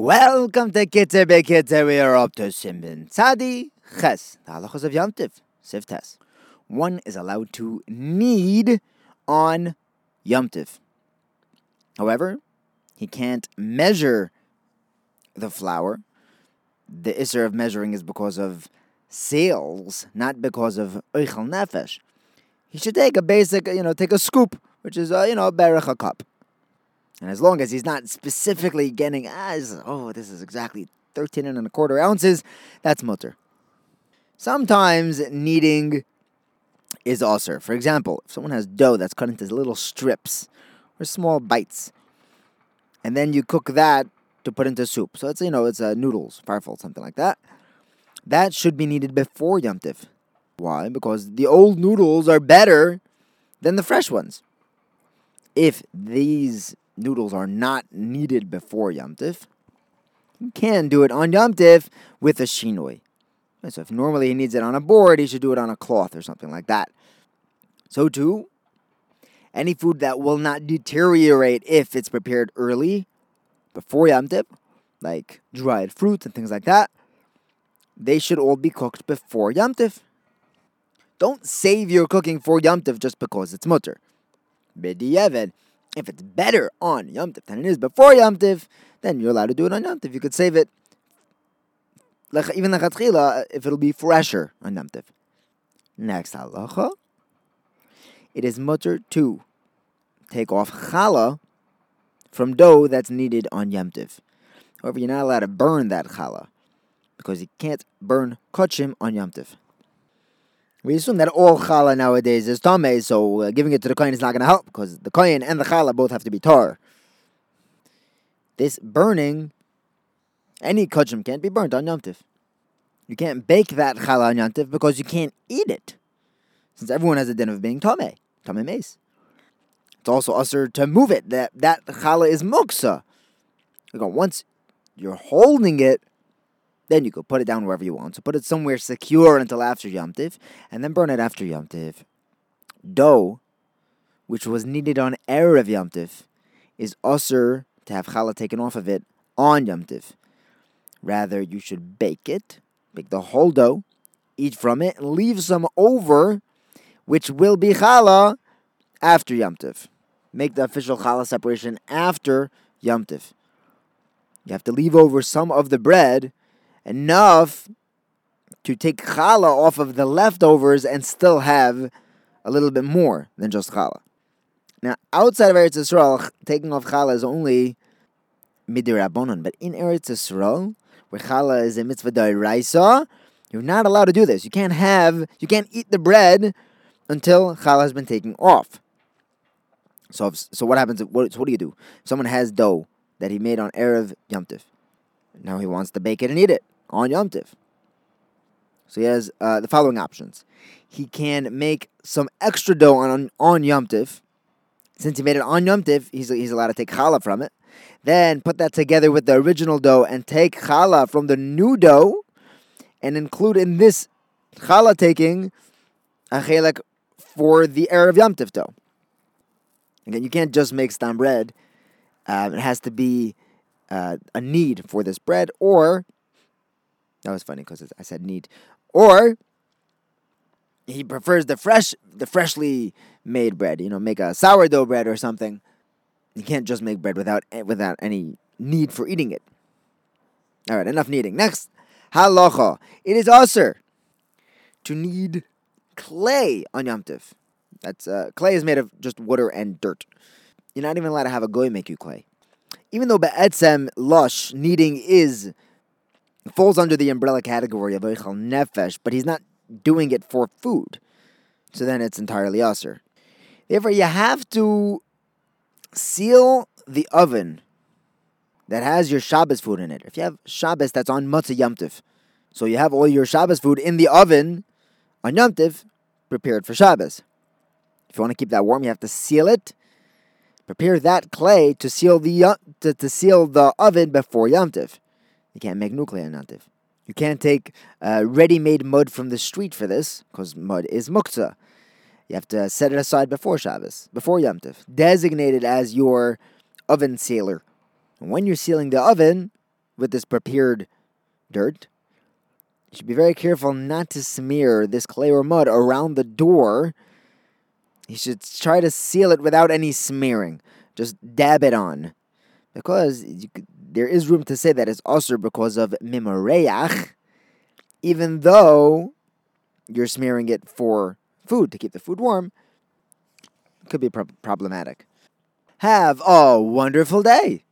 Welcome to Kitzer Bekitzer. We are up to Simbin Tzadi Ches, the halachas of Yom Tiv, Siftes. One is allowed to knead on Yom Tiv. However, he can't measure the flour. The isser of measuring is because of sales, not because of oichel nefesh. He should take a basic, you know, take a scoop, which is, uh, you know, berach a cup. And as long as he's not specifically getting, as oh, this is exactly 13 and a quarter ounces, that's mutter. Sometimes kneading is also. For example, if someone has dough that's cut into little strips or small bites, and then you cook that to put into soup. So it's, you know, it's uh, noodles, farfel, something like that. That should be kneaded before Yom Tiv. Why? Because the old noodles are better than the fresh ones. If these noodles are not kneaded before Yom you can do it on Yom with a shinoi. So if normally he needs it on a board, he should do it on a cloth or something like that. So too, any food that will not deteriorate if it's prepared early, before Yom like dried fruits and things like that, they should all be cooked before Yom. Don't save your cooking for Yom just because it's mutter. B'di'evet, if it's better on Yom Tif than it is before Yom Tif, then you're allowed to do it on Yom Tif. You could save it, like even lechatchila, uh, if it'll be fresher on Yom Tif. Next halacha, it is mutter to take off challah from dough that's needed on Yom Tif. However, you're not allowed to burn that challah because you can't burn kachim on Yom Tif. We assume that all challah nowadays is tameh, so uh, giving it to the kohen is not going to help because the kohen and the challah both have to be tar. This burning, any kachim can't be burnt on Yom Tif. You can't bake that challah on Yom Tif because you can't eat it, since everyone has a din of being tameh, tameh meis. It's also usher to move it. That that challah is muktzah. Once you're holding it, then you could put it down wherever you want. So put it somewhere secure until after Yom Tiv, and then burn it after Yom Tiv. Dough, which was needed on Erev Yom Tiv, is usher to have challah taken off of it on Yom Tiv. Rather, you should bake it, bake the whole dough, eat from it, and leave some over, which will be challah after Yom Tiv. Make the official challah separation after Yom Tiv. You have to leave over some of the bread enough to take challah off of the leftovers and still have a little bit more than just challah. Now, outside of Eretz Yisrael, taking off challah is only midirabbonon, but in Eretz Yisrael, where challah is a mitzvah da'iraisa, you're not allowed to do this. You can't have, you can't eat the bread until challah has been taken off. So, if, so what happens? If, what, so what do you do? Someone has dough that he made on erev yomtiv. Now he wants to bake it and eat it on Yom Tiv. So he has uh, the following options. He can make some extra dough on, on Yom Tiv. Since he made it on Yom Tiv, he's, he's allowed to take challah from it. Then put that together with the original dough and take challah from the new dough and include in this challah taking a chelek for the Erev Yom Tiv dough. Again, you can't just make stam bread. Uh, it has to be uh, a need for this bread, or that was funny because I said need. Or he prefers the fresh, the freshly made bread. You know, make a sourdough bread or something. You can't just make bread without eh, without any need for eating it. All right, enough kneading. Next, halacha. It is also to knead clay on Yom. That's uh, clay is made of just water and dirt. You're not even allowed to have a goy make you clay. Even though be'etzem lush kneading is falls under the umbrella category of Eichel Nefesh, but he's not doing it for food. So then it's entirely usher. Therefore, you have to seal the oven that has your Shabbos food in it. If you have Shabbos that's on Motzei Yom so you have all your Shabbos food in the oven on Yom prepared for Shabbos. If you want to keep that warm, you have to seal it. Prepare that clay to seal the uh, to, to seal the oven before Yom you can't make nuclear nativ. You can't take uh, ready-made mud from the street for this, because mud is muktzah. You have to set it aside before Shabbos, before Yom Tov, designated as your oven sealer. And when you're sealing the oven, with this prepared dirt. You should be very careful not to smear this clay or mud around the door. You should try to seal it without any smearing. Just dab it on. Because you could, there is room to say that it's also because of mimareach, even though you're smearing it for food to keep the food warm, could be pro- problematic. Have a wonderful day.